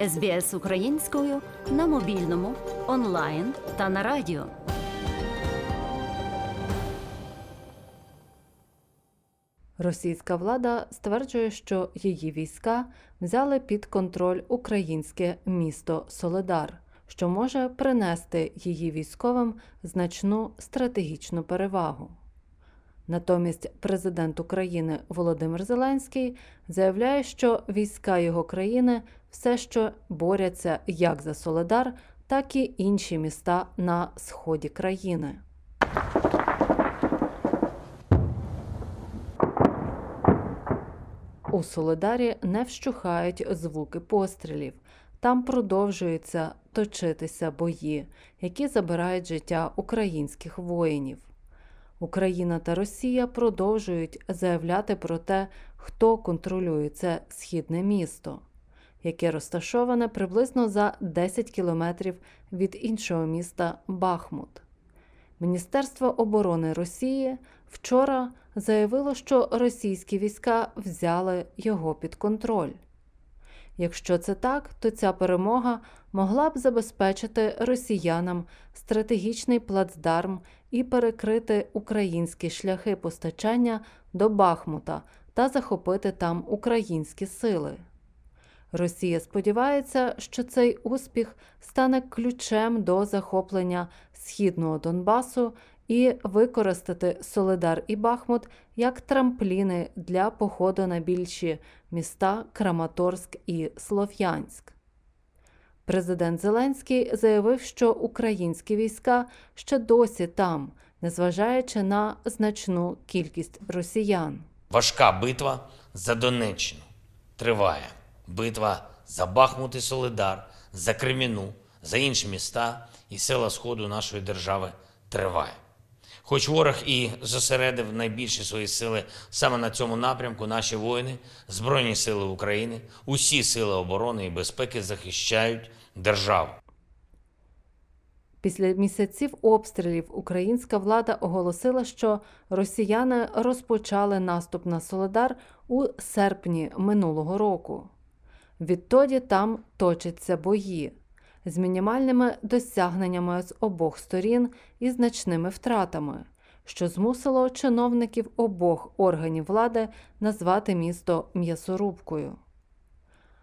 СБС українською на мобільному, онлайн та на радіо. Російська влада стверджує, що її війська взяли під контроль українське місто Соледар, що може принести її військовим значну стратегічну перевагу. Натомість президент України Володимир Зеленський заявляє, що війська його країни все ще борються як за Соледар, так і інші міста на сході країни. У Соледарі не вщухають звуки пострілів. Там продовжуються точитися бої, які забирають життя українських воїнів. Україна та Росія продовжують заявляти про те, хто контролює це східне місто, яке розташоване приблизно за 10 кілометрів від іншого міста Бахмут. Міністерство оборони Росії вчора заявило, що російські війська взяли його під контроль. Якщо це так, то ця перемога могла б забезпечити росіянам стратегічний плацдарм і перекрити українські шляхи постачання до Бахмута та захопити там українські сили. Росія сподівається, що цей успіх стане ключем до захоплення східного Донбасу і використати Солидар і Бахмут як трампліни для походу на більші міста Краматорськ і Слов'янськ. Президент Зеленський заявив, що українські війська ще досі там, незважаючи на значну кількість росіян. Важка битва за Донеччину триває. Битва за Бахмут і Солидар, за Креміну, за інші міста і села Сходу нашої держави триває. Хоч ворог і зосередив найбільші свої сили саме на цьому напрямку, наші воїни, Збройні сили України, усі сили оборони і безпеки захищають державу. Після місяців обстрілів українська влада оголосила, що росіяни розпочали наступ на Соледар у серпні минулого року. Відтоді там точаться бої з мінімальними досягненнями з обох сторін і значними втратами, що змусило чиновників обох органів влади назвати місто м'ясорубкою.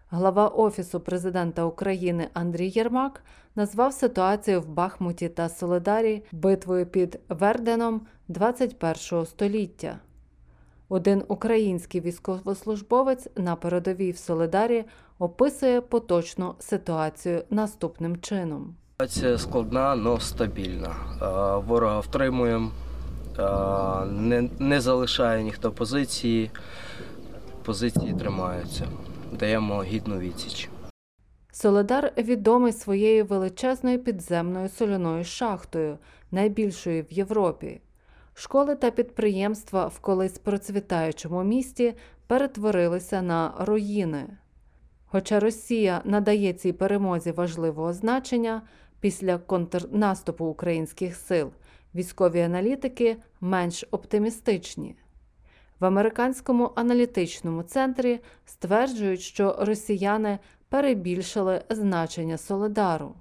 Глава Офісу президента України Андрій Єрмак назвав ситуацію в Бахмуті та Солидарі битвою під Верденом 21 століття. Один український військовослужбовець на передовій в Солидарі описує поточну ситуацію наступним чином. Ситуація складна, але стабільна. Е, Ворога втримуємо, е, не, не залишає ніхто позиції, позиції тримаються, даємо гідну відсіч. Соледар відомий своєю величезною підземною соляною шахтою, найбільшою в Європі. Школи та підприємства в колись процвітаючому місті перетворилися на руїни. Хоча Росія надає цій перемозі важливого значення після контрнаступу українських сил, військові аналітики менш оптимістичні. В американському аналітичному центрі стверджують, що росіяни перебільшили значення Солидару.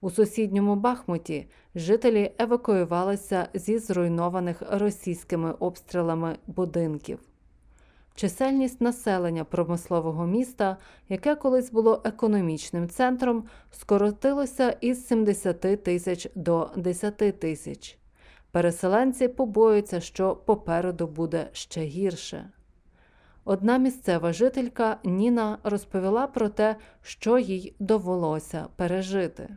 У сусідньому Бахмуті жителі евакуювалися зі зруйнованих російськими обстрілами будинків. Чисельність населення промислового міста, яке колись було економічним центром, скоротилося із 70 тисяч до 10 тисяч. Переселенці побоюються, що попереду буде ще гірше. Одна місцева жителька Ніна розповіла про те, що їй довелося пережити.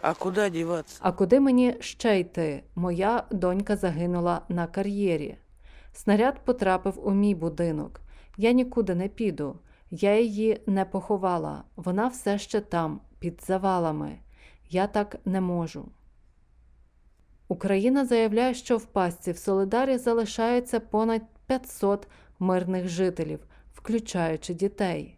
А куда деваться? А куди мені ще йти? Моя донька загинула на кар'єрі. Снаряд потрапив у мій будинок. Я нікуди не піду. Я її не поховала. Вона все ще там, під завалами. Я так не можу. Україна заявляє, що в пастці в Солидарі залишається понад 500 мирних жителів, включаючи дітей.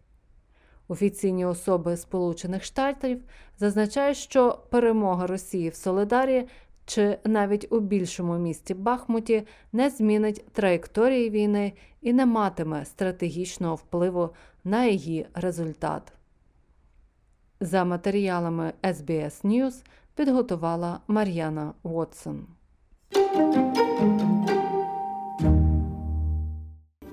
Офіційні особи Сполучених Штатів зазначають, що перемога Росії в Солидарі чи навіть у більшому місті Бахмуті не змінить траєкторії війни і не матиме стратегічного впливу на її результат. За матеріалами SBS News підготувала Мар'яна Вотсон.